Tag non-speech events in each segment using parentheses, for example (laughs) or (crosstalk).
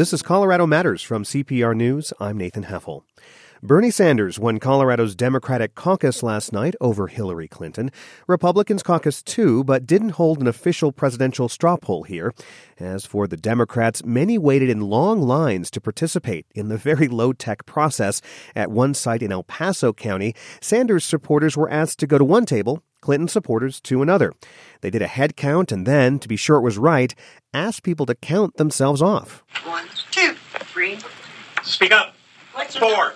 This is Colorado Matters from CPR News. I'm Nathan Heffel. Bernie Sanders won Colorado's Democratic caucus last night over Hillary Clinton. Republicans caucused too, but didn't hold an official presidential straw poll here. As for the Democrats, many waited in long lines to participate in the very low tech process. At one site in El Paso County, Sanders supporters were asked to go to one table, Clinton supporters to another. They did a head count and then, to be sure it was right, asked people to count themselves off. One, two, three. Speak up. What's your Four.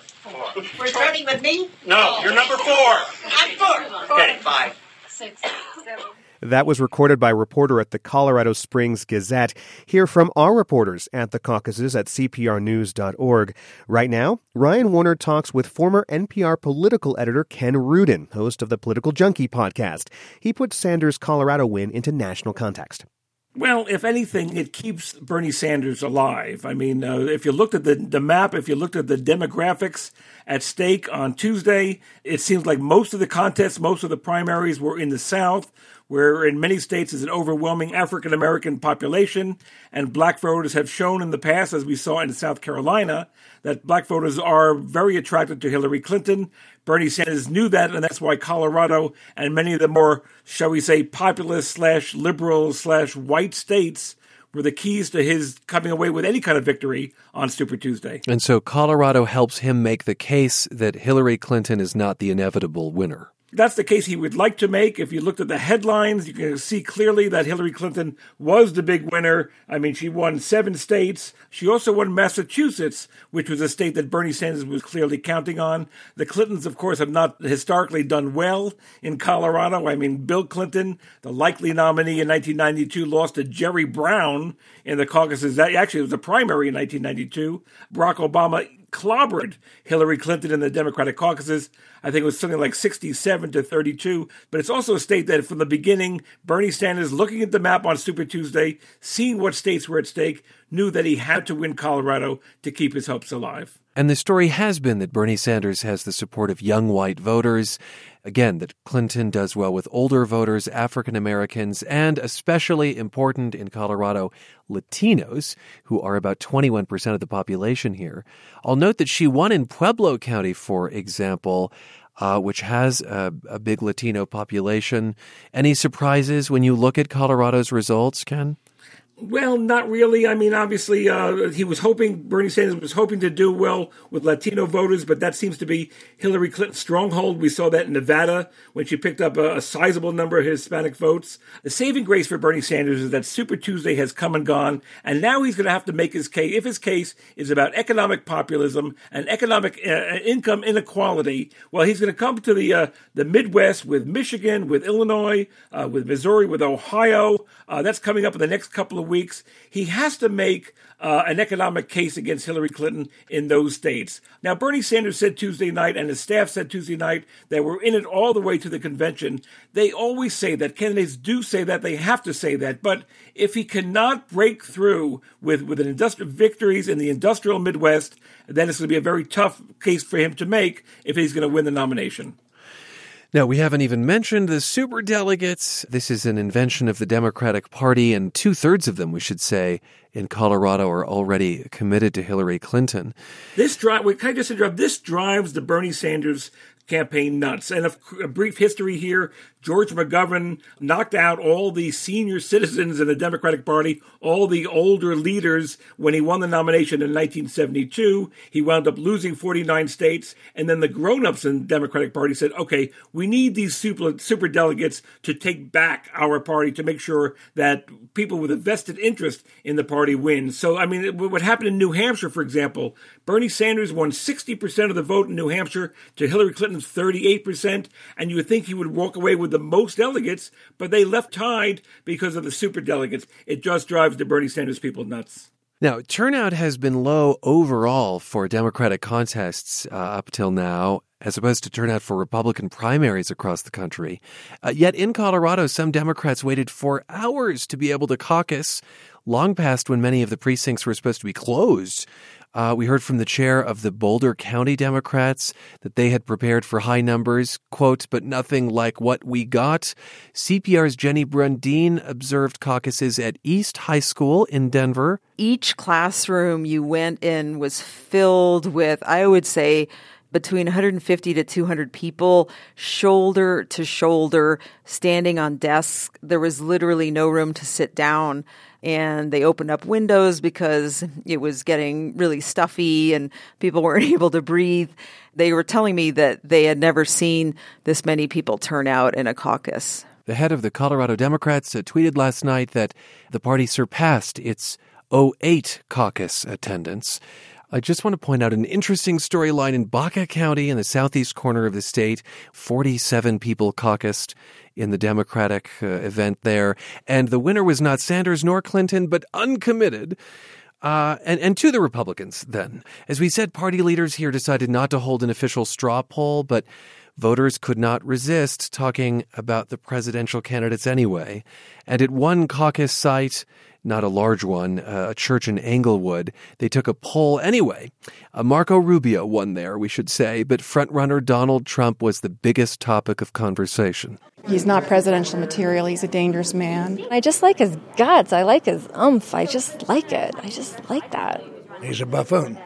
We're starting with me? No, you're number four. I'm four. Four Okay. and five. six, seven. That was recorded by a reporter at the Colorado Springs Gazette. Hear from our reporters at the caucuses at cprnews.org. Right now, Ryan Warner talks with former NPR political editor Ken Rudin, host of the Political Junkie podcast. He puts Sanders' Colorado win into national context. Well, if anything, it keeps Bernie Sanders alive. I mean, uh, if you looked at the, the map, if you looked at the demographics at stake on Tuesday, it seems like most of the contests, most of the primaries were in the South, where in many states is an overwhelming African American population, and black voters have shown in the past, as we saw in South Carolina, that black voters are very attracted to Hillary Clinton. Bernie Sanders knew that, and that's why Colorado and many of the more, shall we say, populist slash liberal slash white states were the keys to his coming away with any kind of victory on Super Tuesday. And so Colorado helps him make the case that Hillary Clinton is not the inevitable winner. That's the case he would like to make. If you looked at the headlines, you can see clearly that Hillary Clinton was the big winner. I mean, she won seven states. She also won Massachusetts, which was a state that Bernie Sanders was clearly counting on. The Clintons, of course, have not historically done well in Colorado. I mean, Bill Clinton, the likely nominee in 1992, lost to Jerry Brown in the caucuses. That actually was a primary in 1992. Barack Obama clobbered Hillary Clinton in the Democratic caucuses. I think it was something like 67 to 32. But it's also a state that from the beginning, Bernie Sanders, looking at the map on Super Tuesday, seeing what states were at stake, knew that he had to win Colorado to keep his hopes alive. And the story has been that Bernie Sanders has the support of young white voters. Again, that Clinton does well with older voters, African Americans, and especially important in Colorado, Latinos, who are about 21% of the population here. I'll note that she won in Pueblo County, for example, uh, which has a, a big Latino population. Any surprises when you look at Colorado's results, Ken? Well, not really. I mean, obviously, uh, he was hoping, Bernie Sanders was hoping to do well with Latino voters, but that seems to be Hillary Clinton's stronghold. We saw that in Nevada when she picked up a, a sizable number of Hispanic votes. The saving grace for Bernie Sanders is that Super Tuesday has come and gone, and now he's going to have to make his case. If his case is about economic populism and economic uh, income inequality, well, he's going to come to the uh, the Midwest with Michigan, with Illinois, uh, with Missouri, with Ohio. Uh, that's coming up in the next couple of weeks. He has to make uh, an economic case against Hillary Clinton in those states. Now, Bernie Sanders said Tuesday night, and his staff said Tuesday night, that we're in it all the way to the convention. They always say that. Candidates do say that. They have to say that. But if he cannot break through with, with an industrial victories in the industrial Midwest, then it's going to be a very tough case for him to make if he's going to win the nomination. Now, we haven't even mentioned the super delegates. This is an invention of the Democratic Party, and two thirds of them, we should say, in Colorado are already committed to Hillary Clinton. This drive, can I just interrupt? This drives the Bernie Sanders campaign nuts. And a, a, brief history here George McGovern knocked out all the senior citizens in the Democratic Party, all the older leaders when he won the nomination in 1972. He wound up losing 49 states. And then the grown ups in the Democratic Party said, okay, we need these super, super delegates to take back our party to make sure that people with a vested interest in the party win. So, I mean, what happened in New Hampshire, for example, Bernie Sanders won 60% of the vote in New Hampshire to Hillary Clinton's 38%, and you would think he would walk away with the most delegates, but they left tied because of the super delegates. It just drives the Bernie Sanders people nuts. Now, turnout has been low overall for Democratic contests uh, up till now, as opposed to turnout for Republican primaries across the country. Uh, yet in Colorado, some Democrats waited for hours to be able to caucus, long past when many of the precincts were supposed to be closed. Uh, we heard from the chair of the Boulder County Democrats that they had prepared for high numbers, quote, but nothing like what we got. CPR's Jenny Brundin observed caucuses at East High School in Denver. Each classroom you went in was filled with, I would say, between 150 to 200 people, shoulder to shoulder, standing on desks. There was literally no room to sit down and they opened up windows because it was getting really stuffy and people (laughs) weren't able to breathe. They were telling me that they had never seen this many people turn out in a caucus. The head of the Colorado Democrats tweeted last night that the party surpassed its 08 caucus attendance. I just want to point out an interesting storyline in Baca County in the southeast corner of the state. 47 people caucused in the Democratic uh, event there. And the winner was not Sanders nor Clinton, but uncommitted. Uh, and, and to the Republicans, then. As we said, party leaders here decided not to hold an official straw poll, but voters could not resist talking about the presidential candidates anyway. And at one caucus site, not a large one, uh, a church in Englewood. They took a poll anyway. Uh, Marco Rubio won there, we should say, but frontrunner Donald Trump was the biggest topic of conversation. He's not presidential material. He's a dangerous man. I just like his guts. I like his umph. I just like it. I just like that. He's a buffoon.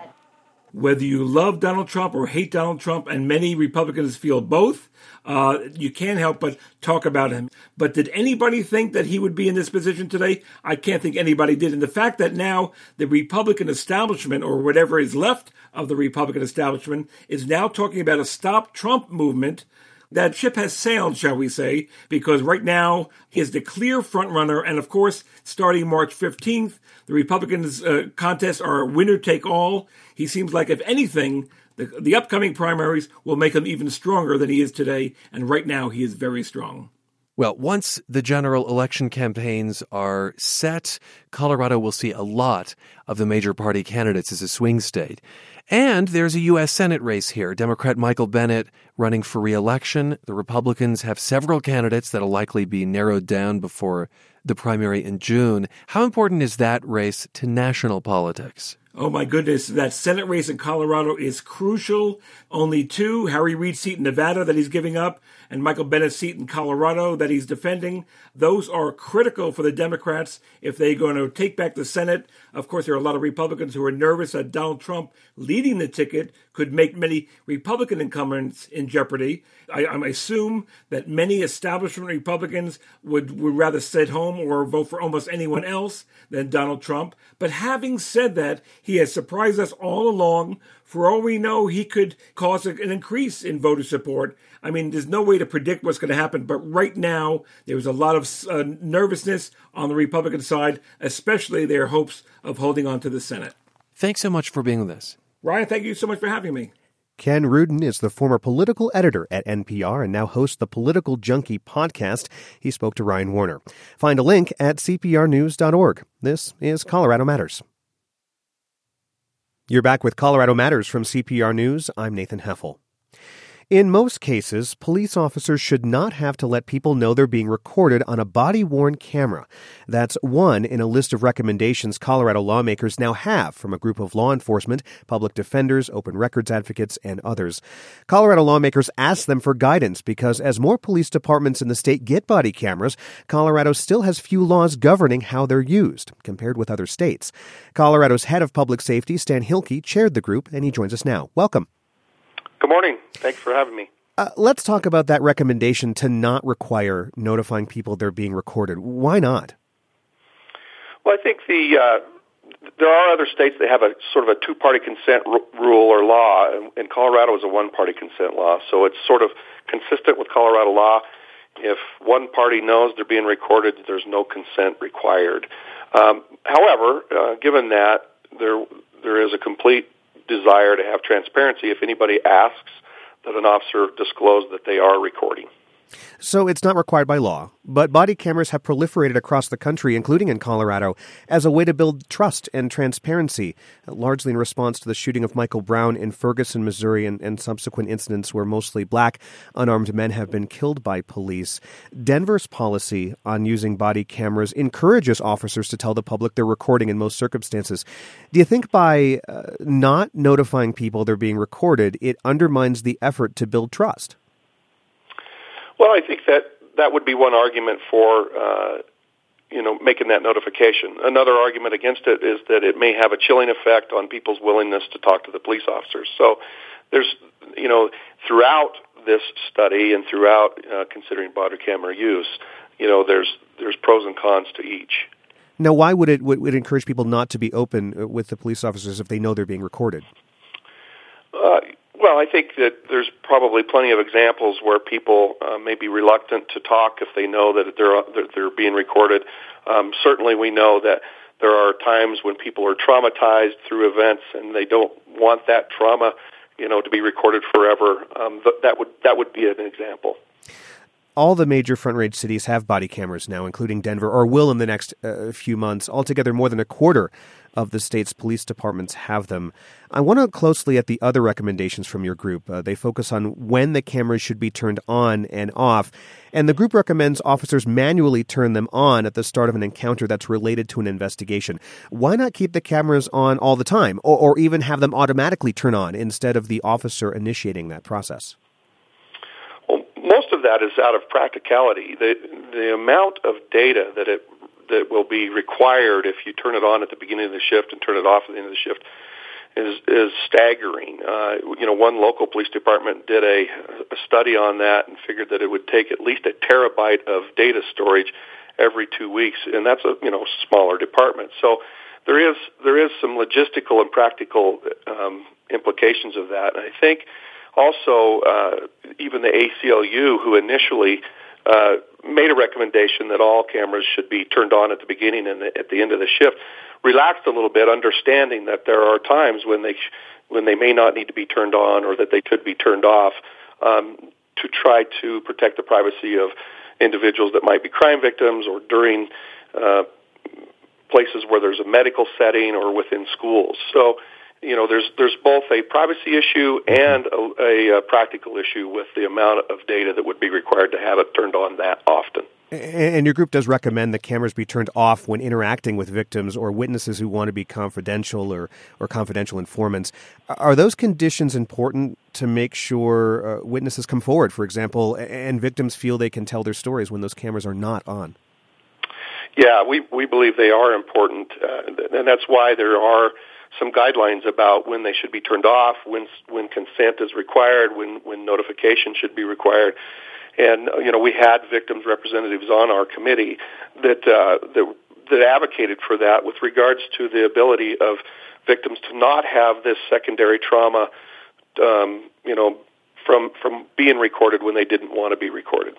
Whether you love Donald Trump or hate Donald Trump, and many Republicans feel both, uh, you can't help but talk about him. But did anybody think that he would be in this position today? I can't think anybody did. And the fact that now the Republican establishment, or whatever is left of the Republican establishment, is now talking about a stop Trump movement that ship has sailed, shall we say, because right now he is the clear frontrunner. And of course, starting March 15th, the Republicans' uh, contests are winner take all. He seems like, if anything, the, the upcoming primaries will make him even stronger than he is today. And right now, he is very strong. Well, once the general election campaigns are set, Colorado will see a lot of the major party candidates as a swing state. And there's a U.S. Senate race here. Democrat Michael Bennet running for reelection. The Republicans have several candidates that'll likely be narrowed down before the primary in June. How important is that race to national politics? Oh my goodness, that Senate race in Colorado is crucial. Only two, Harry Reid's seat in Nevada that he's giving up, and Michael Bennet's seat in Colorado that he's defending. Those are critical for the Democrats if they're going to take back the Senate. Of course, there are a lot of Republicans who are nervous that Donald Trump leading the ticket could make many Republican incumbents in jeopardy. I, I assume that many establishment Republicans would, would rather sit home or vote for almost anyone else than Donald Trump. But having said that, he has surprised us all along. For all we know, he could cause an increase in voter support. I mean, there's no way to predict what's going to happen, but right now, there's a lot of uh, nervousness on the Republican side, especially their hopes of holding on to the Senate. Thanks so much for being with us. Ryan, thank you so much for having me. Ken Rudin is the former political editor at NPR and now hosts the Political Junkie podcast. He spoke to Ryan Warner. Find a link at cprnews.org. This is Colorado Matters. You're back with Colorado Matters from CPR News. I'm Nathan Heffel. In most cases, police officers should not have to let people know they're being recorded on a body worn camera. That's one in a list of recommendations Colorado lawmakers now have from a group of law enforcement, public defenders, open records advocates, and others. Colorado lawmakers asked them for guidance because as more police departments in the state get body cameras, Colorado still has few laws governing how they're used compared with other states. Colorado's head of public safety, Stan Hilkey, chaired the group, and he joins us now. Welcome. Good morning. Thanks for having me. Uh, let's talk about that recommendation to not require notifying people they're being recorded. Why not? Well, I think the uh, there are other states that have a sort of a two-party consent r- rule or law, and, and Colorado is a one-party consent law, so it's sort of consistent with Colorado law. If one party knows they're being recorded, there's no consent required. Um, however, uh, given that there there is a complete desire to have transparency if anybody asks that an officer disclose that they are recording. So it's not required by law, but body cameras have proliferated across the country, including in Colorado, as a way to build trust and transparency, largely in response to the shooting of Michael Brown in Ferguson, Missouri, and, and subsequent incidents where mostly black unarmed men have been killed by police. Denver's policy on using body cameras encourages officers to tell the public they're recording in most circumstances. Do you think by uh, not notifying people they're being recorded, it undermines the effort to build trust? Well, I think that that would be one argument for uh, you know making that notification. Another argument against it is that it may have a chilling effect on people's willingness to talk to the police officers. So there's you know throughout this study and throughout uh, considering body camera use, you know there's there's pros and cons to each. Now, why would it would, would encourage people not to be open uh, with the police officers if they know they're being recorded? Uh, well, I think that there's probably plenty of examples where people uh, may be reluctant to talk if they know that they're that they're being recorded. Um, certainly, we know that there are times when people are traumatized through events and they don't want that trauma, you know, to be recorded forever. Um, th- that would that would be an example all the major front range cities have body cameras now, including Denver, or will in the next uh, few months. Altogether, more than a quarter of the state's police departments have them. I want to look closely at the other recommendations from your group. Uh, they focus on when the cameras should be turned on and off. And the group recommends officers manually turn them on at the start of an encounter that's related to an investigation. Why not keep the cameras on all the time, or, or even have them automatically turn on instead of the officer initiating that process? most of that is out of practicality. The the amount of data that it that will be required if you turn it on at the beginning of the shift and turn it off at the end of the shift is is staggering. Uh, you know, one local police department did a, a study on that and figured that it would take at least a terabyte of data storage every two weeks, and that's a you know smaller department. So there is there is some logistical and practical um, implications of that, and I think also, uh, even the ACLU, who initially uh, made a recommendation that all cameras should be turned on at the beginning and the, at the end of the shift, relaxed a little bit, understanding that there are times when they when they may not need to be turned on or that they could be turned off um, to try to protect the privacy of individuals that might be crime victims or during uh, places where there's a medical setting or within schools. So you know, there's there's both a privacy issue and a, a, practical issue with the amount of data that would be required to have it turned on that often. And your group does recommend that cameras be turned off when interacting with victims or witnesses who want to be confidential or, or confidential informants. Are those conditions important to make sure uh, witnesses come forward, for example, and victims feel they can tell their stories when those cameras are not on? Yeah, we we believe they are important, uh, and that's why there are some guidelines about when they should be turned off, when when consent is required, when when notification should be required. And uh, you know, we had victims representatives on our committee that uh, that that advocated for that with regards to the ability of victims to not have this secondary trauma, um, you know, from from being recorded when they didn't want to be recorded.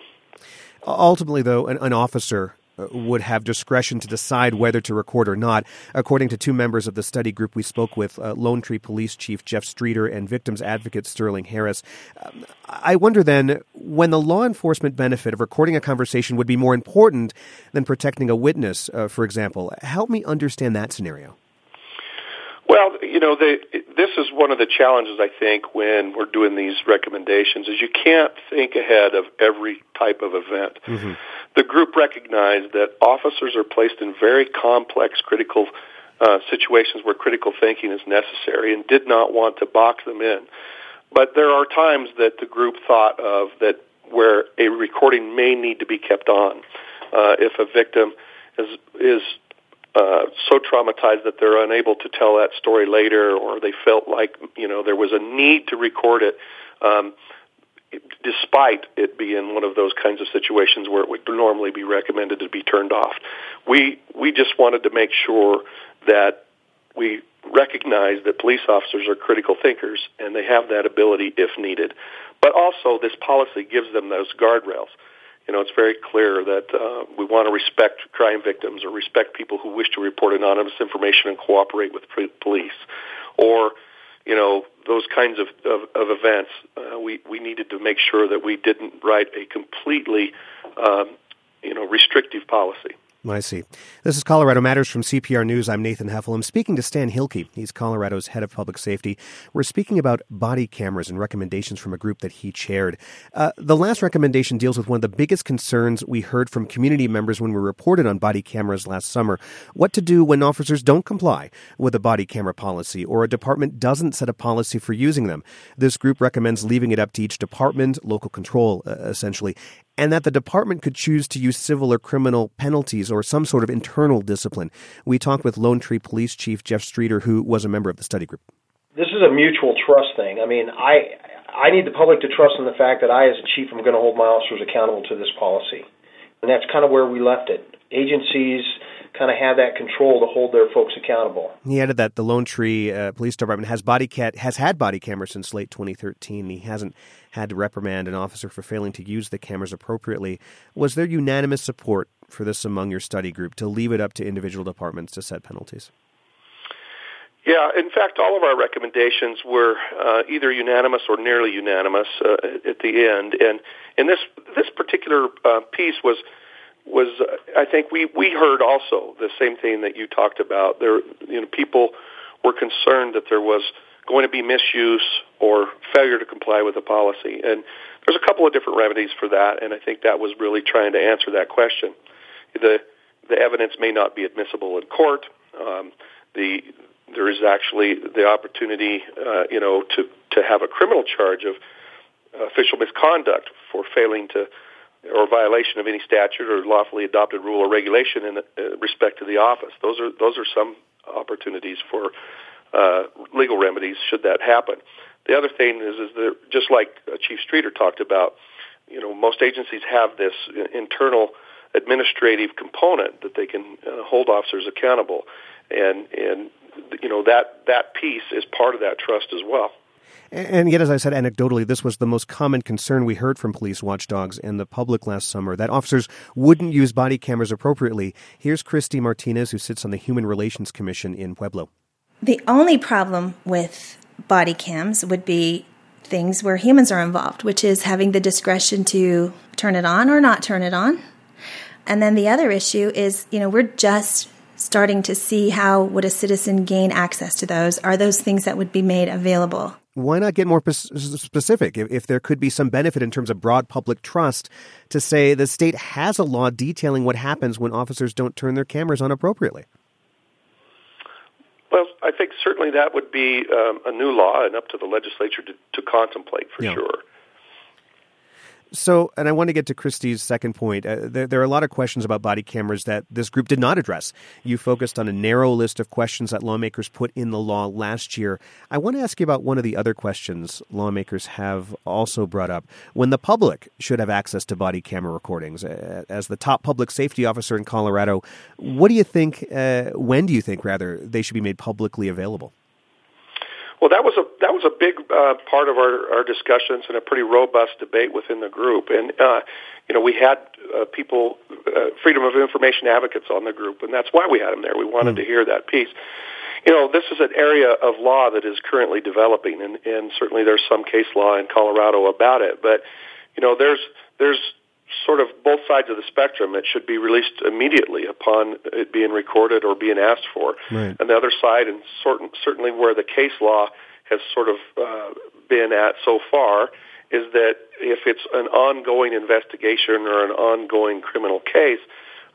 Ultimately, though, an, an officer would have discretion to decide whether to record or not. According to two members of the study group we spoke with, uh, Lone Tree Police Chief Jeff Streeter and victims advocate Sterling Harris. Um, I wonder then, when the law enforcement benefit of recording a conversation would be more important than protecting a witness, uh, for example, help me understand that scenario. Well, you know, they, this is one of the challenges I think when we're doing these recommendations is you can't think ahead of every type of event. Mm-hmm. The group recognized that officers are placed in very complex critical uh, situations where critical thinking is necessary and did not want to box them in. But there are times that the group thought of that where a recording may need to be kept on. Uh, if a victim is is uh, so traumatized that they're unable to tell that story later, or they felt like you know there was a need to record it, um, despite it being one of those kinds of situations where it would normally be recommended to be turned off. We we just wanted to make sure that we recognize that police officers are critical thinkers and they have that ability if needed. But also, this policy gives them those guardrails you know, it's very clear that uh, we want to respect crime victims or respect people who wish to report anonymous information and cooperate with police, or you know those kinds of of, of events, uh, we we needed to make sure that we didn't write a completely um, you know restrictive policy. I see. This is Colorado Matters from CPR News. I'm Nathan Heffel. I'm speaking to Stan Hilkey. He's Colorado's head of public safety. We're speaking about body cameras and recommendations from a group that he chaired. Uh, the last recommendation deals with one of the biggest concerns we heard from community members when we reported on body cameras last summer what to do when officers don't comply with a body camera policy or a department doesn't set a policy for using them. This group recommends leaving it up to each department, local control, uh, essentially and that the department could choose to use civil or criminal penalties or some sort of internal discipline. We talked with Lone Tree Police Chief Jeff Streeter, who was a member of the study group. This is a mutual trust thing. I mean, I I need the public to trust in the fact that I, as a chief, am going to hold my officers accountable to this policy, and that's kind of where we left it. Agencies kind of have that control to hold their folks accountable. He added that the Lone Tree uh, Police Department has body cat has had body cameras since late 2013. He hasn't had to reprimand an officer for failing to use the cameras appropriately. Was there unanimous support for this among your study group to leave it up to individual departments to set penalties? Yeah, in fact, all of our recommendations were uh, either unanimous or nearly unanimous uh, at the end. And in this this particular uh, piece was was I think we we heard also the same thing that you talked about. There, you know, people were concerned that there was going to be misuse or failure to comply with the policy. And there's a couple of different remedies for that, and I think that was really trying to answer that question. The the evidence may not be admissible in court. Um, the there is actually the opportunity, uh, you know, to to have a criminal charge of official misconduct for failing to or violation of any statute or lawfully adopted rule or regulation in uh, respect to the office. Those are those are some opportunities for uh, legal remedies should that happen. The other thing is, is that just like uh, Chief Streeter talked about, you know, most agencies have this internal administrative component that they can uh, hold officers accountable, and and you know that that piece is part of that trust as well. And yet, as I said anecdotally, this was the most common concern we heard from police watchdogs and the public last summer that officers wouldn't use body cameras appropriately. Here's Christy Martinez, who sits on the Human Relations Commission in Pueblo. The only problem with body cams would be things where humans are involved, which is having the discretion to turn it on or not turn it on. And then the other issue is, you know, we're just starting to see how would a citizen gain access to those? Are those things that would be made available? Why not get more specific? If, if there could be some benefit in terms of broad public trust to say the state has a law detailing what happens when officers don't turn their cameras on appropriately. Well, I think certainly that would be um, a new law and up to the legislature to, to contemplate for yeah. sure. So, and I want to get to Christie's second point. Uh, there, there, are a lot of questions about body cameras that this group did not address. You focused on a narrow list of questions that lawmakers put in the law last year. I want to ask you about one of the other questions lawmakers have also brought up. When the public should have access to body camera recordings, uh, as the top public safety officer in Colorado, what do you think, uh, when do you think, rather, they should be made publicly available? Well, that was a that was a big uh, part of our, our discussions and a pretty robust debate within the group. And uh, you know, we had uh, people, uh, freedom of information advocates on the group, and that's why we had them there. We wanted mm. to hear that piece. You know, this is an area of law that is currently developing, and, and certainly there's some case law in Colorado about it. But you know, there's there's sort of both sides of the spectrum. It should be released immediately upon it being recorded or being asked for. Right. And the other side, and certain, certainly where the case law has sort of uh, been at so far, is that if it's an ongoing investigation or an ongoing criminal case,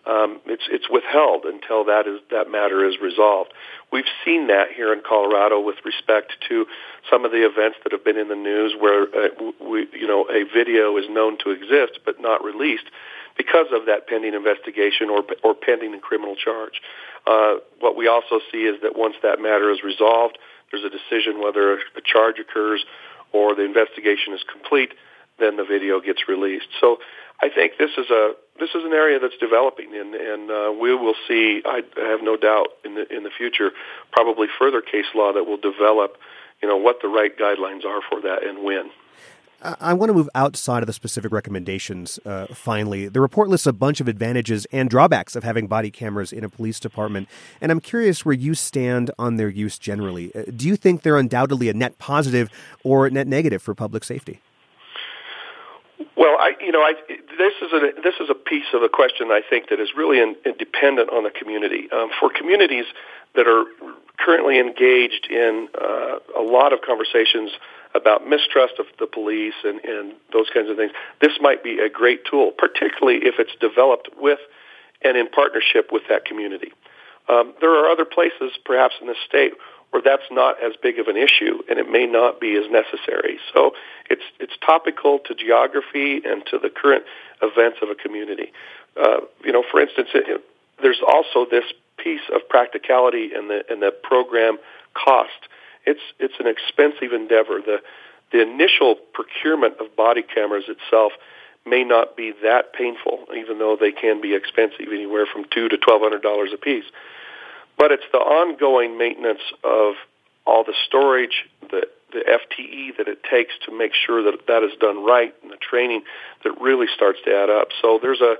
um, it's it's withheld until that is that matter is resolved. We've seen that here in Colorado with respect to some of the events that have been in the news, where uh, we, you know a video is known to exist but not released because of that pending investigation or or pending criminal charge. Uh, what we also see is that once that matter is resolved, there's a decision whether a charge occurs or the investigation is complete. Then the video gets released. So I think this is a this is an area that's developing, and, and uh, we will see. I have no doubt in the in the future, probably further case law that will develop. You know what the right guidelines are for that and when. I want to move outside of the specific recommendations uh, finally. The report lists a bunch of advantages and drawbacks of having body cameras in a police department, and I'm curious where you stand on their use generally. Uh, do you think they're undoubtedly a net positive or net negative for public safety? Well, I, you know, I, this is a this is a piece of the question I think that is really in, in dependent on the community. Um, for communities that are currently engaged in uh, a lot of conversations about mistrust of the police and, and those kinds of things, this might be a great tool, particularly if it's developed with and in partnership with that community. Um, there are other places, perhaps in the state, where that's not as big of an issue, and it may not be as necessary. So it's it's topical to geography and to the current events of a community. Uh, you know, for instance, it, there's also this piece of practicality in the in the program cost. It's it's an expensive endeavor. The the initial procurement of body cameras itself may not be that painful, even though they can be expensive, anywhere from two to twelve hundred dollars a piece. But it's the ongoing maintenance of all the storage, the the FTE that it takes to make sure that that is done right, and the training that really starts to add up. So there's a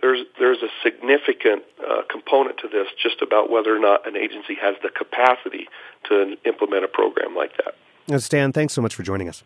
there's there's a significant uh, component to this, just about whether or not an agency has the capacity to implement a program like that. Stan, thanks so much for joining us.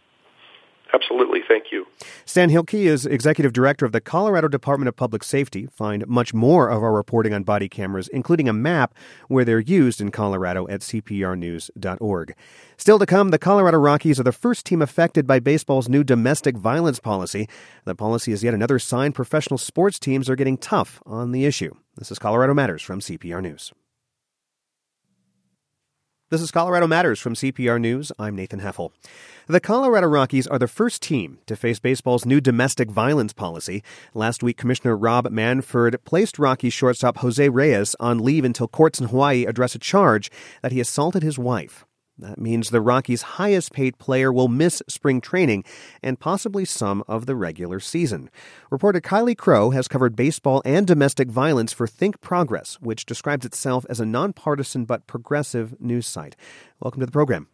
Absolutely. Thank you. Stan Hilkey is Executive Director of the Colorado Department of Public Safety. Find much more of our reporting on body cameras, including a map where they're used in Colorado at cprnews.org. Still to come, the Colorado Rockies are the first team affected by baseball's new domestic violence policy. The policy is yet another sign professional sports teams are getting tough on the issue. This is Colorado Matters from CPR News. This is Colorado Matters from CPR News. I'm Nathan Heffel. The Colorado Rockies are the first team to face baseball's new domestic violence policy. Last week, Commissioner Rob Manfred placed Rockies shortstop Jose Reyes on leave until courts in Hawaii address a charge that he assaulted his wife. That means the Rockies' highest paid player will miss spring training and possibly some of the regular season. Reporter Kylie Crow has covered baseball and domestic violence for Think Progress, which describes itself as a nonpartisan but progressive news site. Welcome to the program.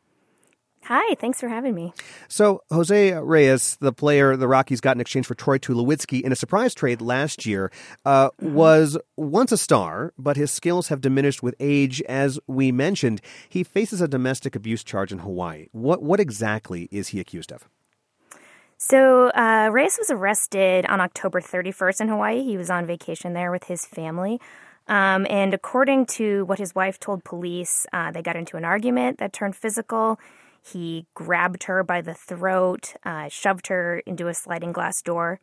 Hi, thanks for having me. So, Jose Reyes, the player the Rockies got in exchange for Troy Tulowitzki in a surprise trade last year, uh, mm-hmm. was once a star, but his skills have diminished with age. As we mentioned, he faces a domestic abuse charge in Hawaii. What what exactly is he accused of? So, uh, Reyes was arrested on October 31st in Hawaii. He was on vacation there with his family. Um, and according to what his wife told police, uh, they got into an argument that turned physical. He grabbed her by the throat, uh, shoved her into a sliding glass door.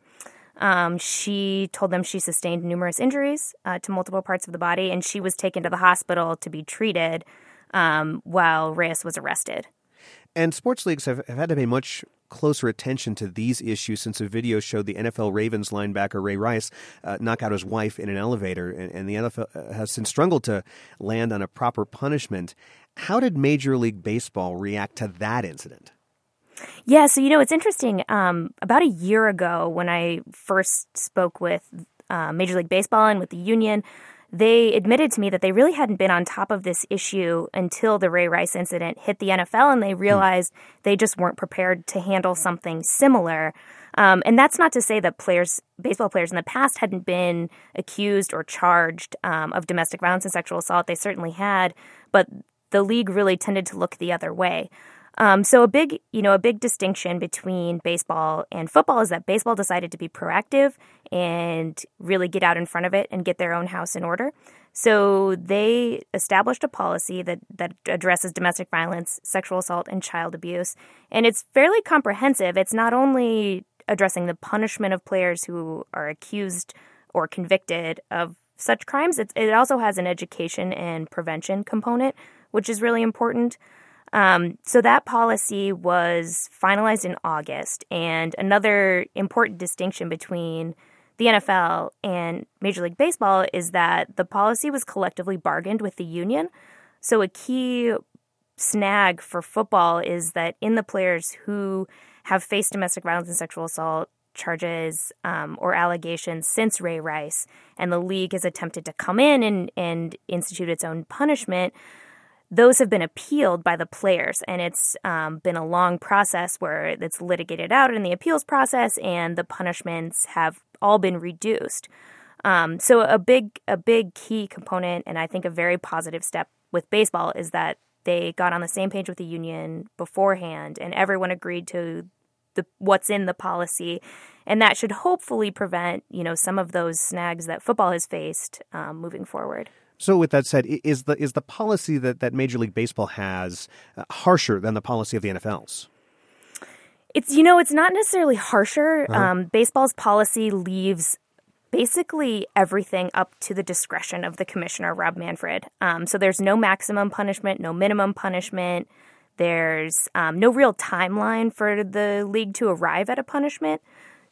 Um, she told them she sustained numerous injuries uh, to multiple parts of the body, and she was taken to the hospital to be treated um, while Reyes was arrested. And sports leagues have, have had to pay much closer attention to these issues since a video showed the NFL Ravens linebacker Ray Rice uh, knock out his wife in an elevator, and, and the NFL uh, has since struggled to land on a proper punishment. How did Major League Baseball react to that incident? Yeah, so you know, it's interesting. Um, about a year ago, when I first spoke with uh, Major League Baseball and with the union, they admitted to me that they really hadn't been on top of this issue until the Ray Rice incident hit the NFL, and they hmm. realized mm. they just weren't prepared to handle something similar. Um, and that's not to say that players, baseball players in the past, hadn't been accused or charged um, of domestic violence and sexual assault. They certainly had, but the league really tended to look the other way. Um, so a big, you know, a big distinction between baseball and football is that baseball decided to be proactive and really get out in front of it and get their own house in order. So they established a policy that that addresses domestic violence, sexual assault, and child abuse, and it's fairly comprehensive. It's not only addressing the punishment of players who are accused or convicted of such crimes. It, it also has an education and prevention component which is really important. Um, so that policy was finalized in August. And another important distinction between the NFL and Major League Baseball is that the policy was collectively bargained with the union. So a key snag for football is that in the players who have faced domestic violence and sexual assault charges um, or allegations since Ray Rice, and the league has attempted to come in and, and institute its own punishment those have been appealed by the players, and it's um, been a long process where it's litigated out in the appeals process, and the punishments have all been reduced. Um, so a big a big key component, and I think a very positive step with baseball is that they got on the same page with the union beforehand, and everyone agreed to the what's in the policy, and that should hopefully prevent you know some of those snags that football has faced um, moving forward. So, with that said, is the is the policy that, that Major League Baseball has uh, harsher than the policy of the NFL's? It's you know it's not necessarily harsher. Uh-huh. Um, baseball's policy leaves basically everything up to the discretion of the commissioner, Rob Manfred. Um, so there's no maximum punishment, no minimum punishment. There's um, no real timeline for the league to arrive at a punishment.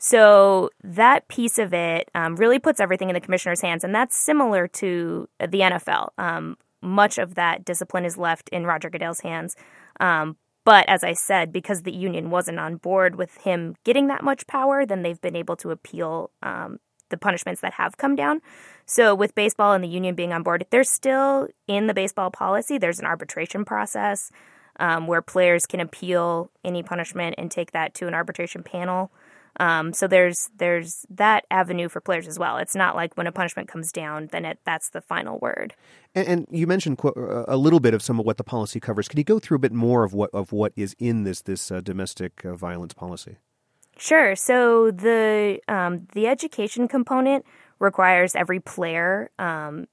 So that piece of it um, really puts everything in the commissioner's hands, and that's similar to the NFL. Um, much of that discipline is left in Roger Goodell's hands. Um, but as I said, because the union wasn't on board with him getting that much power, then they've been able to appeal um, the punishments that have come down. So with baseball and the union being on board, there's still in the baseball policy, there's an arbitration process um, where players can appeal any punishment and take that to an arbitration panel. Um, so there's there's that avenue for players as well. It's not like when a punishment comes down, then it, that's the final word. And, and you mentioned qu- a little bit of some of what the policy covers. Can you go through a bit more of what of what is in this this uh, domestic uh, violence policy? Sure. So the um, the education component requires every player, um,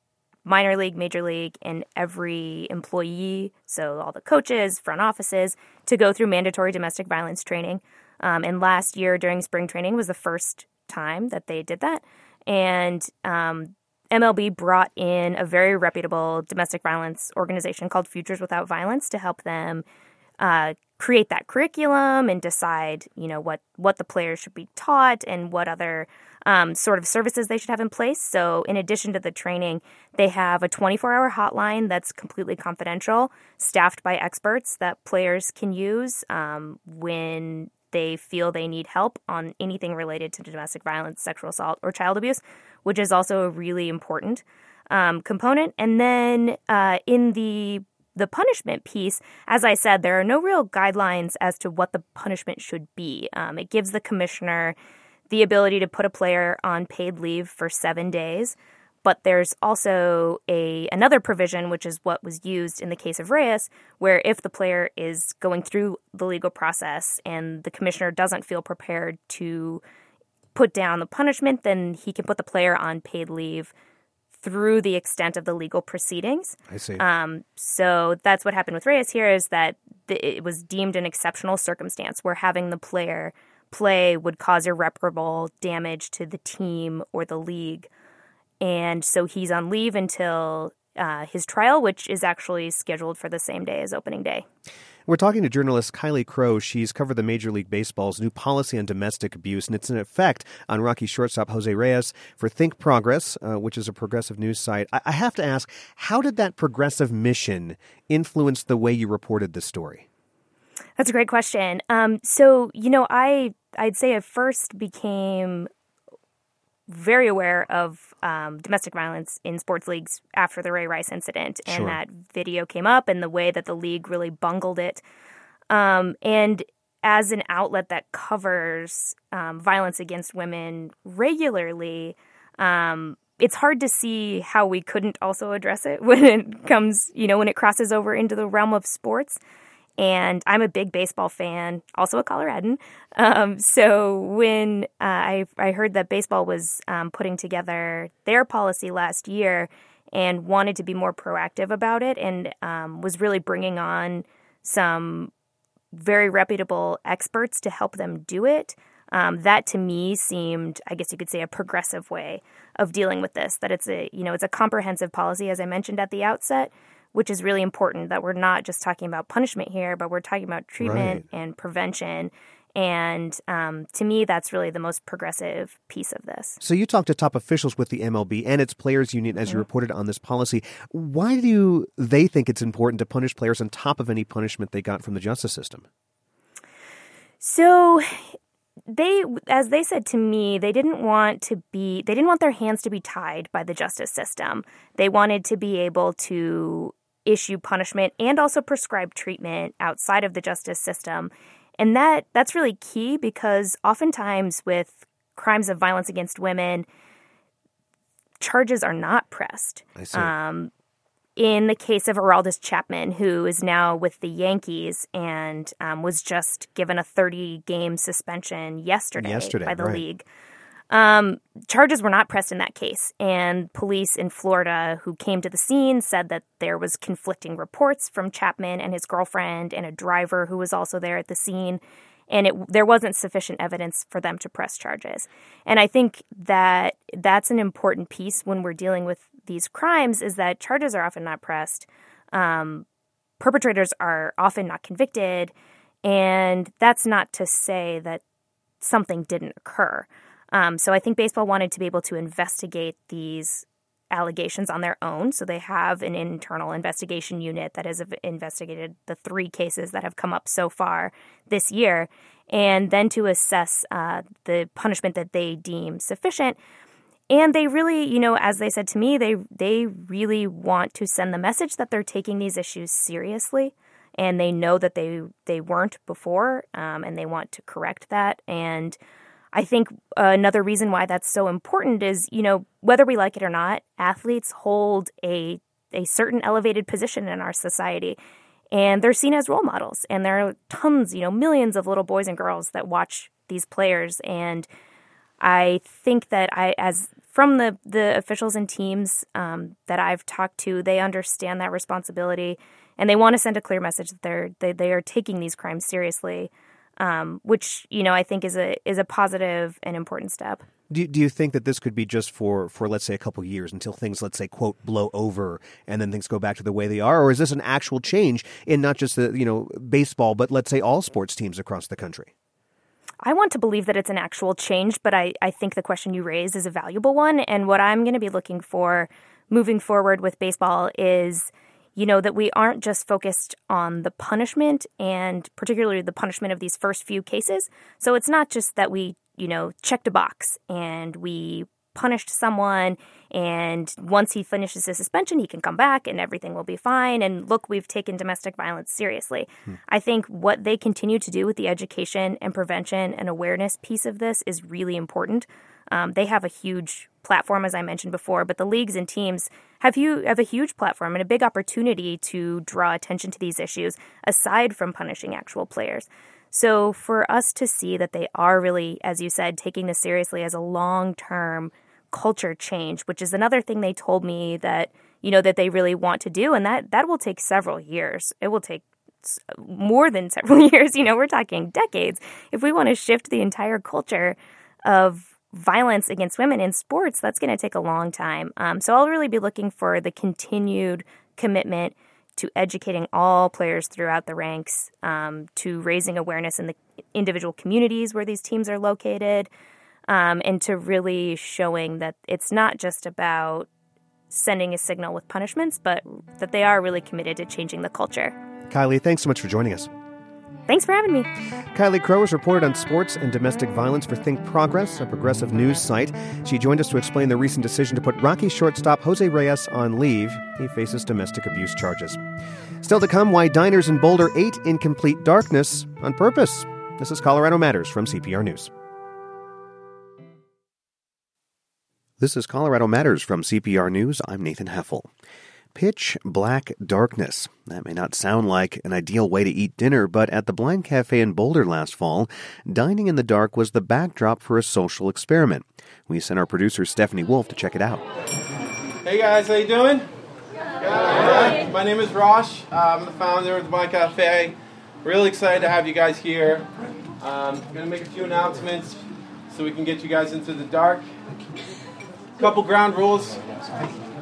minor league, major league, and every employee, so all the coaches, front offices, to go through mandatory domestic violence training. Um, and last year during spring training was the first time that they did that. And um, MLB brought in a very reputable domestic violence organization called Futures Without Violence to help them uh, create that curriculum and decide, you know, what what the players should be taught and what other um, sort of services they should have in place. So, in addition to the training, they have a 24 hour hotline that's completely confidential, staffed by experts that players can use um, when they feel they need help on anything related to domestic violence, sexual assault, or child abuse, which is also a really important um, component. And then uh, in the the punishment piece, as I said, there are no real guidelines as to what the punishment should be. Um, it gives the commissioner the ability to put a player on paid leave for seven days. But there's also a another provision, which is what was used in the case of Reyes, where if the player is going through the legal process and the commissioner doesn't feel prepared to put down the punishment, then he can put the player on paid leave through the extent of the legal proceedings. I see. Um, so that's what happened with Reyes here is that the, it was deemed an exceptional circumstance where having the player play would cause irreparable damage to the team or the league. And so he's on leave until uh, his trial, which is actually scheduled for the same day as opening day. We're talking to journalist Kylie Crow. She's covered the Major League Baseball's new policy on domestic abuse, and it's in effect on Rocky shortstop Jose Reyes for Think Progress, uh, which is a progressive news site. I-, I have to ask, how did that progressive mission influence the way you reported the story? That's a great question. Um, so, you know, I I'd say I first became very aware of um, domestic violence in sports leagues after the Ray Rice incident, and Sure. that video came up, and the way that the league really bungled it. Um, and as an outlet that covers um, violence against women regularly, um, it's hard to see how we couldn't also address it (laughs) when it comes, you know, when it crosses over into the realm of sports. And I'm a big baseball fan, also a Coloradan. Um, so when uh, I, I heard that baseball was um, putting together their policy last year and wanted to be more proactive about it and um, was really bringing on some very reputable experts to help them do it. Um, that to me seemed, I guess you could say, a progressive way of dealing with this. That it's a, you know, it's a comprehensive policy, as I mentioned at the outset, which is really important. That we're not just talking about punishment here, but we're talking about treatment and prevention. And um, to me, that's really the most progressive piece of this. So you talked to top officials with the MLB and its players union as you Mhm. reported on this policy. Why do they think it's important to punish players on top of any punishment they got from the justice system? So they as they said to me they didn't want to be they didn't want their hands to be tied by the justice system they wanted to be able to issue punishment and also prescribe treatment outside of the justice system. And that that's really key because oftentimes with crimes of violence against women, charges are not pressed. I see. Um, in the case of Aroldis Chapman, who is now with the Yankees and um, was just given a 30 game suspension yesterday, Yesterday, by the right. league. Um, charges were not pressed in that case, and police in Florida who came to the scene said that there was conflicting reports from Chapman and his girlfriend and a driver who was also there at the scene, and it, there wasn't sufficient evidence for them to press charges. And I think that that's an important piece when we're dealing with these crimes is that charges are often not pressed, um, perpetrators are often not convicted, and that's not to say that something didn't occur. Um, so I think baseball wanted to be able to investigate these allegations on their own. So they have an internal investigation unit that has investigated the three cases that have come up so far this year, and then to assess uh, the punishment that they deem sufficient. And they really, you know, as they said to me, they they really want to send the message that they're taking these issues seriously, and they know that they they weren't before, um, and they want to correct that. And I think another reason why that's so important is, you know, whether we like it or not, athletes hold a a certain elevated position in our society. And they're seen as role models. And there are tons, you know, millions of little boys and girls that watch these players. And I think that I, as from the, the officials and teams um, that I've talked to, they understand that responsibility and they want to send a clear message that they're they, they are taking these crimes seriously um, which you know I think is a is a positive and important step. Do, do you think that this could be just for, for let's say a couple years until things let's say quote blow over and then things go back to the way they are, or is this an actual change in not just the you know baseball but let's say all sports teams across the country? I want to believe that it's an actual change, but I, I think the question you raise is a valuable one. And what I'm going to be looking for moving forward with baseball is you know, that we aren't just focused on the punishment and particularly the punishment of these first few cases. So it's not just that we, you know, checked a box and we punished someone and once he finishes his suspension he can come back and everything will be fine and look we've taken domestic violence seriously hmm. i think what they continue to do with the education and prevention and awareness piece of this is really important um, they have a huge platform, as I mentioned before, but the leagues and teams have, have a huge platform and a big opportunity to draw attention to these issues aside from punishing actual players. So for us to see that they are really, as you said, taking this seriously as a long term culture change, which is another thing they told me that you know that they really want to do, and that that will take several years. It will take more than several (laughs) years. You know, we're talking decades. If we want to shift the entire culture of violence against women in sports, that's going to take a long time. Um, so I'll really be looking for the continued commitment to educating all players throughout the ranks, um, to raising awareness in the individual communities where these teams are located, um, and to really showing that it's not just about sending a signal with punishments, but that they are really committed to changing the culture. Kylie, thanks so much for joining us. Thanks for having me. Kylie Crow has reported on sports and domestic violence for Think Progress, a progressive news site. She joined us to explain the recent decision to put Rocky shortstop Jose Reyes on leave. He faces domestic abuse charges. Still to come, why diners in Boulder ate in complete darkness on purpose. This is Colorado Matters from CPR News. This is Colorado Matters from CPR News. I'm Nathan Heffel. Pitch black darkness. That may not sound like an ideal way to eat dinner, but at the Blind Cafe in Boulder last fall, dining in the dark was the backdrop for a social experiment. We sent our producer Stephanie Wolf to check it out. Hey guys, how you doing? Good. My name is Rosh. I'm the founder of the Blind Cafe. Really excited to have you guys here. Um, I'm gonna make a few announcements so we can get you guys into the dark. A Couple ground rules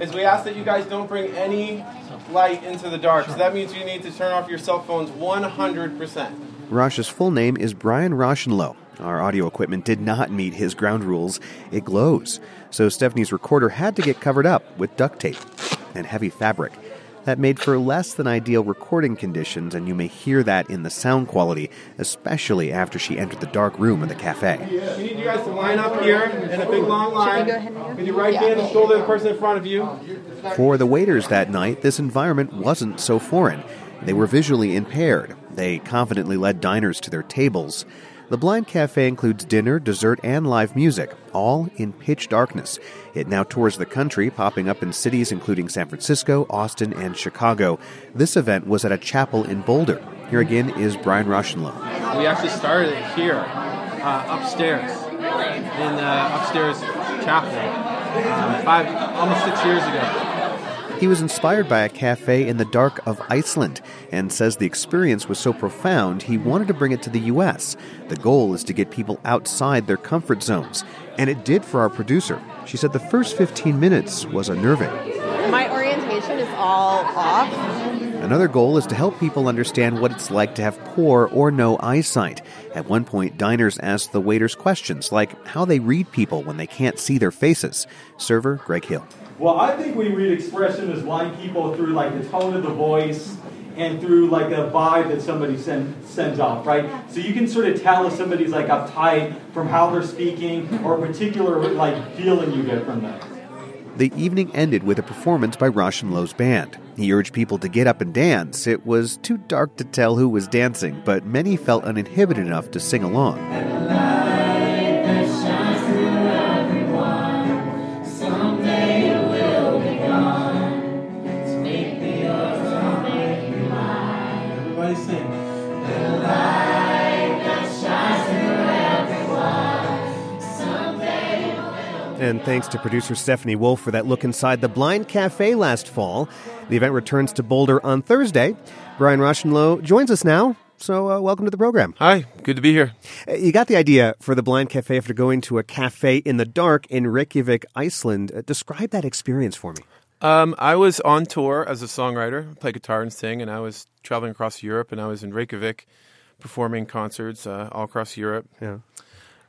is we ask that you guys don't bring any light into the dark. So that means you need to turn off your cell phones 100%. Rosh's full name is Brian Rauschenloh. Our audio equipment did not meet his ground rules. It glows. So Stephanie's recorder had to get covered up with duct tape and heavy fabric. That made for less than ideal recording conditions, and you may hear that in the sound quality, especially after she entered the dark room of the cafe. We need you guys to line up here in a big long line with your right hand and shoulder the person in front of you. For the waiters that night, this environment wasn't so foreign. They were visually impaired. They confidently led diners to their tables. The Blind Cafe includes dinner, dessert, and live music, all in pitch darkness. It now tours the country, popping up in cities including San Francisco, Austin, and Chicago. This event was at a chapel in Boulder. Here again is Brian Rauschenloh. We actually started it here, uh, upstairs, in the upstairs chapel, uh, five, almost six years ago. He was inspired by a cafe in the dark of Iceland and says the experience was so profound he wanted to bring it to the U.S. The goal is to get people outside their comfort zones. And it did for our producer. She said the first 15 minutes was unnerving. My orientation is all off. Another goal is to help people understand what it's like to have poor or no eyesight. At one point, diners asked the waiters questions like how they read people when they can't see their faces. Server Greg Hill. Well, I think we read expression as blind people through like the tone of the voice and through like a vibe that somebody send, sends off, right? So you can sort of tell if somebody's like uptight from how they're speaking or a particular like feeling you get from them. The evening ended with a performance by Rauschenloh's band. He urged people to get up and dance. It was too dark to tell who was dancing, but many felt uninhibited enough to sing along. And thanks to producer Stephanie Wolf for that look inside the Blind Cafe last fall. The event returns to Boulder on Thursday. Brian Rauschenloh joins us now. So, uh, welcome to the program. Hi, good to be here. Uh, You got the idea for the Blind Cafe after going to a cafe in the dark in Reykjavik, Iceland. Uh, describe that experience for me. Um, I was on tour as a songwriter, play guitar and sing, and I was traveling across Europe, and I was in Reykjavik performing concerts uh, all across Europe. Yeah.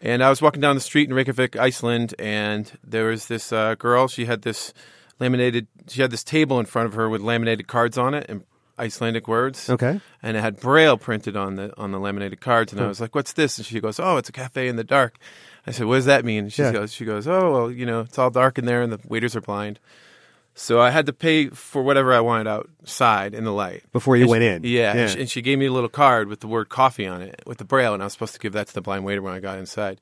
And I was walking down the street in Reykjavik, Iceland, and there was this uh, girl. She had this laminated. She had this table in front of her with laminated cards on it and Icelandic words. Okay. And it had Braille printed on the on the laminated cards. And I was like, "What's this?" And she goes, "Oh, it's a cafe in the dark." I said, "What does that mean?" And she Yeah. goes, "She goes, oh well, you know, it's all dark in there, and the waiters are blind." So I had to pay for whatever I wanted outside in the light Before you And went she- in. Yeah, Yeah. And, she, and she gave me a little card with the word coffee on it with the braille, and I was supposed to give that to the blind waiter when I got inside.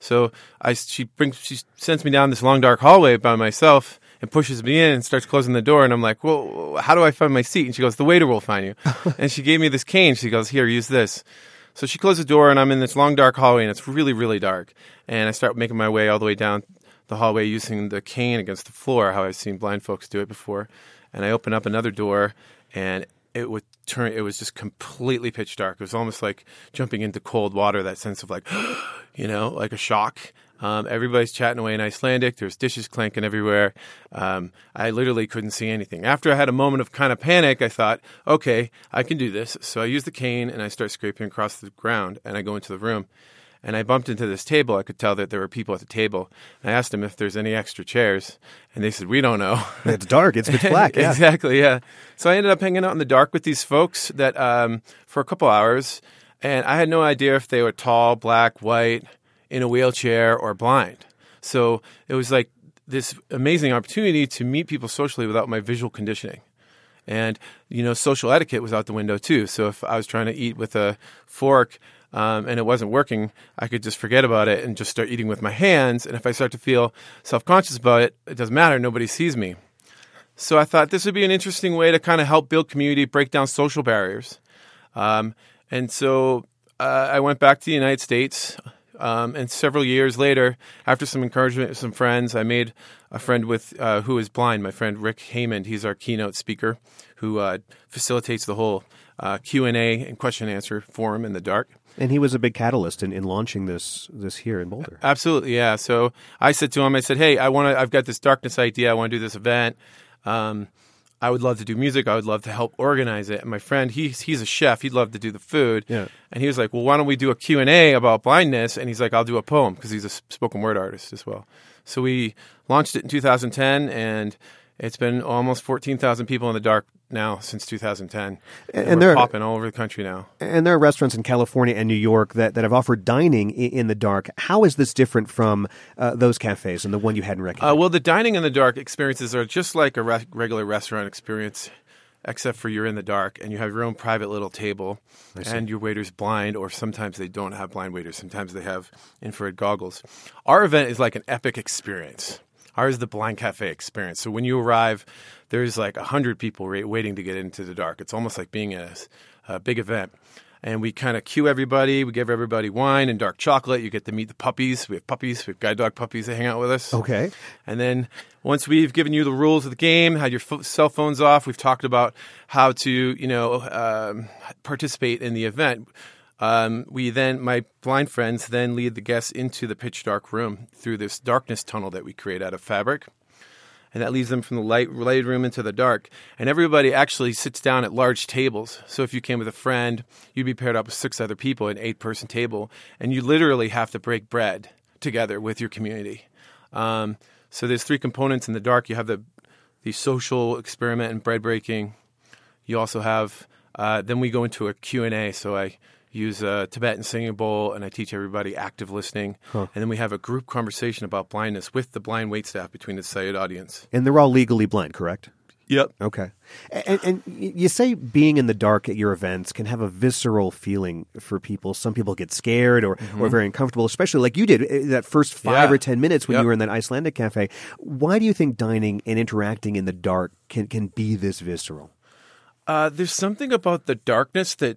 So I she brings she sends me down this long dark hallway by myself and pushes me in and starts closing the door, and I'm like, well, how do I find my seat? And she goes, the waiter will find you. (laughs) and she gave me this cane. She goes, here, use this. So she closed the door, and I'm in this long dark hallway, and it's really, really dark. And I start making my way all the way down the hallway using the cane against the floor, how I've seen blind folks do it before. And I open up another door, and it would turn. It was just completely pitch dark. It was almost like jumping into cold water. That sense of like, (gasps) you know, like a shock. Um, everybody's chatting away in Icelandic. There's dishes clanking everywhere. Um, I literally couldn't see anything. After I had a moment of kind of panic, I thought, okay, I can do this. So I use the cane and I start scraping across the ground and I go into the room. And I bumped into this table. I could tell that there were people at the table. I asked them if there's any extra chairs. And they said, we don't know. (laughs) It's dark. It's pitch black. (laughs) Yeah. exactly, yeah. So I ended up hanging out in the dark with these folks that um, for a couple hours. And I had no idea if they were tall, black, white, in a wheelchair, or blind. So it was like this amazing opportunity to meet people socially without my visual conditioning. And, you know, social etiquette was out the window too. So if I was trying to eat with a fork um, and it wasn't working, I could just forget about it and just start eating with my hands. And if I start to feel self conscious about it, it doesn't matter. Nobody sees me. So I thought this would be an interesting way to kind of help build community, break down social barriers. Um, and so uh, I went back to the United States. Um, and several years later, after some encouragement with some friends, I made a friend with uh, who is blind. My friend Rick Haymond. He's our keynote speaker, who uh, facilitates the whole uh, Q and A and question and answer forum in the dark. And he was a big catalyst in, in launching this this here in Boulder. Absolutely, yeah. So I said to him, I said, "Hey, I want to. I've got this darkness idea. I want to do this event. Um, I would love to do music. I would love to help organize it." And my friend, he's he's a chef. He'd love to do the food. Yeah. And he was like, "Well, why don't we do a Q and A about blindness?" And he's like, "I'll do a poem because he's a spoken word artist as well." So we launched it in 2010, and It's been almost 14,000 people in the dark now since 2010. And, And there- popping all over the country now. And there are restaurants in California and New York that, that have offered dining in the dark. How is this different from uh, those cafes and the one you had in Reykjavik? Uh, well, the dining in the dark experiences are just like a re- regular restaurant experience, except for you're in the dark and you have your own private little table, and your waiter's blind, or sometimes they don't have blind waiters. Sometimes they have infrared goggles. Our event is like an epic experience. Ours is the blind cafe experience. So when you arrive, there's like a hundred people waiting to get into the dark. It's almost like being a, a big event. And we kind of queue everybody. We give everybody wine and dark chocolate. You get to meet the puppies. We have puppies. We have guide dog puppies that hang out with us. Okay. And then once we've given you the rules of the game, had your cell phones off, we've talked about how to, you know, um, participate in the event. Um, we then, my blind friends, then lead the guests into the pitch dark room through this darkness tunnel that we create out of fabric. And that leads them from the light, lighted room into the dark. And everybody actually sits down at large tables. So if you came with a friend, you'd be paired up with six other people an eight person table. And you literally have to break bread together with your community. Um, so there's three components in the dark. You have the the social experiment and bread breaking. You also have uh, then we go into a Q and A. So I use a Tibetan singing bowl and I teach everybody active listening. Huh. And then we have a group conversation about blindness with the blind wait staff between the sighted audience. and they're all legally blind, correct? Yep. Okay. And, and you say being in the dark at your events can have a visceral feeling for people. Some people get scared or, or Mhm. very uncomfortable, especially like you did uh, that first five Yeah. or ten minutes when Yep. you were in that Icelandic cafe. Why do you think dining and interacting in the dark can, can be this visceral? Uh, there's something about the darkness that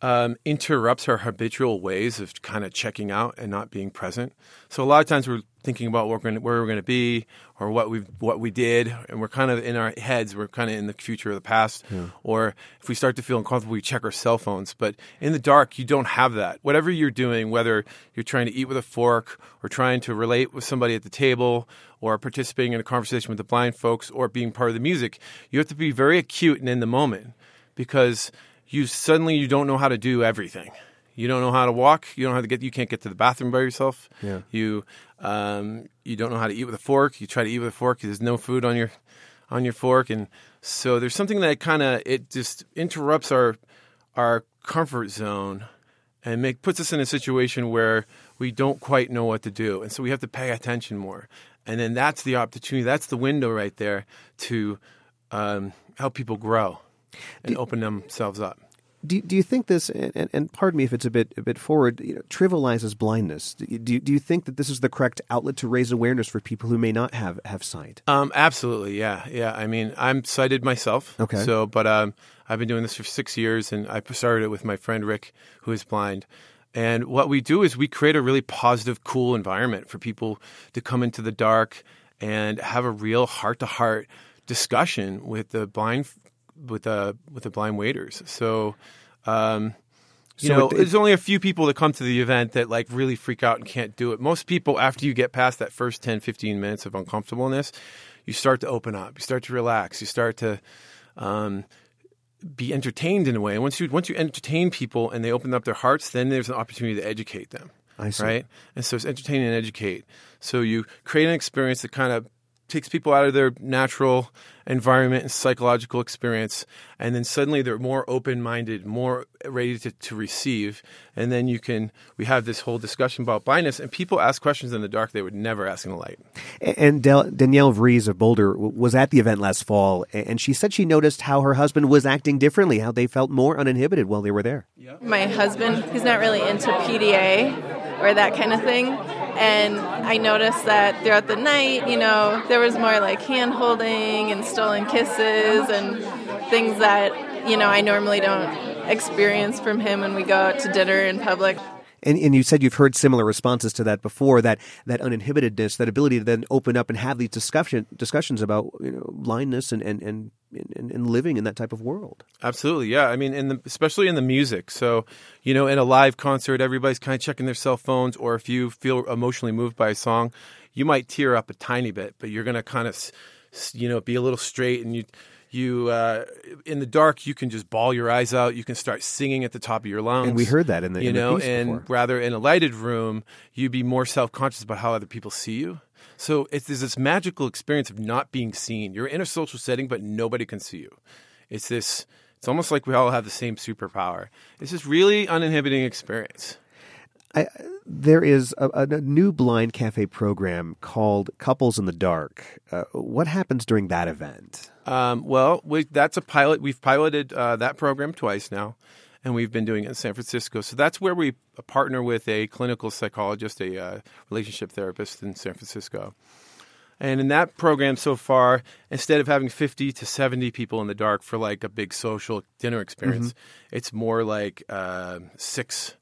um, interrupts our habitual ways of kind of checking out and not being present. So a lot of times we're thinking about where we're going to, where we're going to be or what we what we did, and we're kind of in our heads. We're kind of in the future or the past. Yeah. Or if we start to feel uncomfortable, we check our cell phones. But in the dark, you don't have that. Whatever you're doing, whether you're trying to eat with a fork or trying to relate with somebody at the table or participating in a conversation with the blind folks or being part of the music, you have to be very acute and in the moment because you suddenly you don't know how to do everything. You don't know how to walk. You don't have to get. You can't get to the bathroom by yourself. Yeah. You um, you don't know how to eat with a fork. You try to eat with a fork. Because there's no food on your on your fork, and so there's something that kind of it just interrupts our our comfort zone and make puts us in a situation where we don't quite know what to do, and so we have to pay attention more. And then that's the opportunity. That's the window right there to um, help people grow and open themselves up. Do, do you think this, and, and, pardon me if it's a bit a bit forward, you know, trivializes blindness? Do you, do you- do think that this is the correct outlet to raise awareness for people who may not have, have sight? Um, absolutely, yeah, yeah. I mean, I'm sighted myself. Okay. So, but um, I've been doing this for six years, and I started it with my friend Rick, who is blind. And what we do is we create a really positive, cool environment for people to come into the dark and have a real heart-to-heart discussion with the blind, with the with the blind waiters. So. Um, you So know, it- it- there's only a few people that come to the event that like really freak out and can't do it. Most people, after you get past that first 10, 15 minutes of uncomfortableness, you start to open up, you start to relax, you start to um, be entertained in a way. And once you once you entertain people and they open up their hearts, then there's an opportunity to educate them. I see. Right? And so it's entertain and educate. So you create an experience that kind of takes people out of their natural environment and psychological experience and then suddenly they're more open-minded more ready to, to receive and then you can we have this whole discussion about blindness and people ask questions in the dark they would never ask in the light And Del- Danielle Vries of Boulder w- was at the event last fall, and she said she noticed how her husband was acting differently, how they felt more uninhibited while they were there. My husband, he's not really into PDA or that kind of thing. And I noticed that throughout the night, you know, there was more like hand holding and stolen kisses and things that, you know, I normally don't experience from him when we go out to dinner in public. And, and you said you've heard similar responses to that before that that uninhibitedness, that ability to then open up and have these discussion discussions about you know blindness and and, and, and and living in that type of world. Absolutely, yeah. I mean, in the, especially in the music. So, you know, in a live concert, everybody's kind of checking their cell phones, or if you feel emotionally moved by a song, you might tear up a tiny bit, but you're going to kind of, you know, be a little straight, and you, you, uh, in the dark, you can just ball your eyes out. You can start singing at the top of your lungs. And we heard that in the- you in the know, piece and before. rather in a lighted room, you'd be more self conscious about how other people see you. So it's there's this magical experience of not being seen. You're in a social setting, but nobody can see you. It's this. It's almost like we all have the same superpower. It's this really uninhibiting experience. I, there is a, a, new blind cafe program called Couples in the Dark. Uh, what happens during that event? Um, well, we, that's a pilot. We've piloted uh, that program twice now, and we've been doing it in San Francisco. So that's where we partner with a clinical psychologist, a uh, relationship therapist in San Francisco. And in that program so far, instead of having 50 to 70 people in the dark for like a big social dinner experience, mm-hmm. it's more like uh, six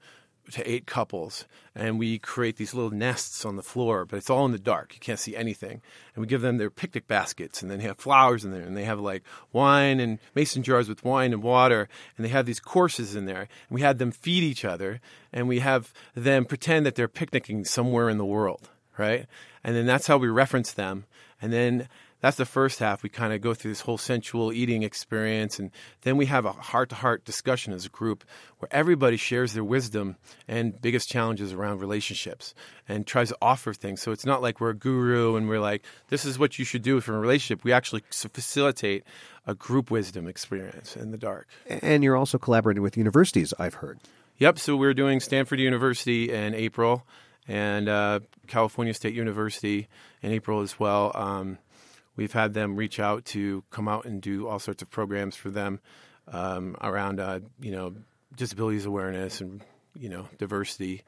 to eight couples, and we create these little nests on the floor, but it's all in the dark. You can't see anything. And we give them their picnic baskets, and then they have flowers in there, and they have like wine and mason jars with wine and water, and they have these courses in there. And we had them feed each other, and we have them pretend that they're picnicking somewhere in the world, right? And then that's how we reference them. And then that's the first half. We kind of go through this whole sensual eating experience, and then we have a heart to heart discussion as a group where everybody shares their wisdom and biggest challenges around relationships and tries to offer things. So it's not like we're a guru and we're like, this is what you should do for a relationship. We actually facilitate a group wisdom experience in the dark. And you're also collaborating with universities, I've heard. Yep. So we're doing Stanford University in April and uh, California State University in April as well. Um, We've had them reach out to come out and do all sorts of programs for them um, around, uh, you know, disabilities awareness and you know diversity.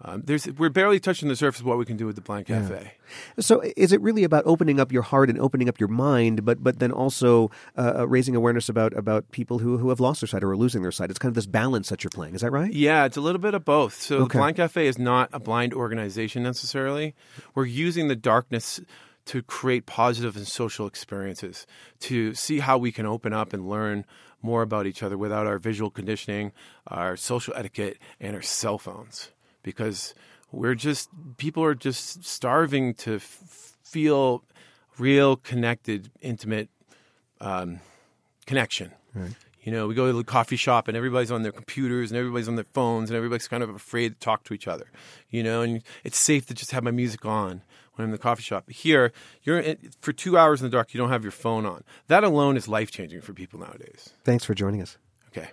Um, there's we're barely touching the surface of what we can do with the Blind Cafe. Yeah. So, is it really about opening up your heart and opening up your mind, but but then also uh, uh, raising awareness about about people who who have lost their sight or are losing their sight? It's kind of this balance that you're playing. Is that right? Yeah, it's a little bit of both. So, okay. the Blind Cafe is not a blind organization necessarily. We're using the darkness to create positive and social experiences, to see how we can open up and learn more about each other without our visual conditioning, our social etiquette, and our cell phones. Because we're just, people are just starving to f- feel real, connected, intimate um, connection. Right. You know, we go to the coffee shop and everybody's on their computers and everybody's on their phones and everybody's kind of afraid to talk to each other. You know, and it's safe to just have my music on when I'm in the coffee shop. Here, you're in, for two hours in the dark. You don't have your phone on. That alone is life changing for people nowadays. Thanks for joining us. Okay.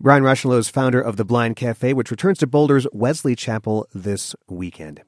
Brian Rushlow is founder of the Blind Cafe, which returns to Boulder's Wesley Chapel this weekend.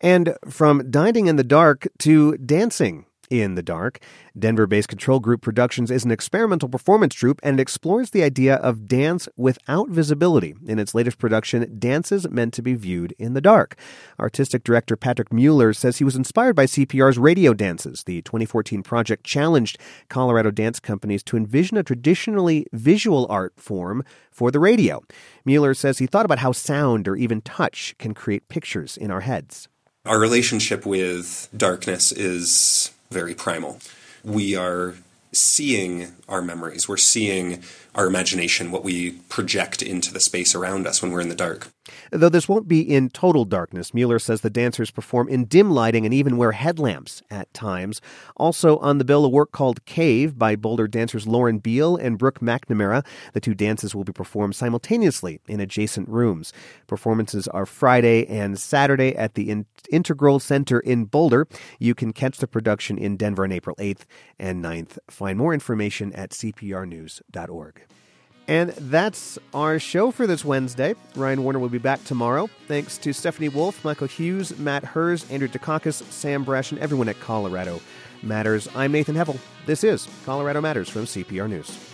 And from dining in the dark to dancing in the Dark. Denver based Control Group Productions is an experimental performance troupe and it explores the idea of dance without visibility. In its latest production, Dances Meant to be Viewed in the Dark. Artistic director Patrick Mueller says he was inspired by CPR's Radio Dances. The 2014 project challenged Colorado dance companies to envision a traditionally visual art form for the radio. Mueller says he thought about how sound or even touch can create pictures in our heads. Our relationship with darkness is very primal. We are seeing our memories, we're seeing our imagination, what we project into the space around us when we're in the dark. Though this won't be in total darkness, Mueller says the dancers perform in dim lighting and even wear headlamps at times. Also on the bill, a work called Cave by Boulder dancers Lauren Beal and Brooke McNamara. The two dances will be performed simultaneously in adjacent rooms. Performances are Friday and Saturday at the in- Integral Center in Boulder. You can catch the production in Denver on April 8th and 9th. Find more information at cprnews.org. And that's our show for this Wednesday. Ryan Warner will be back tomorrow. Thanks to Stephanie Wolf, Michael Hughes, Matt Hers, Andrea Dukakis, Sam Brasch, and everyone at Colorado Matters. I'm Nathan Heffel. This is Colorado Matters from CPR News.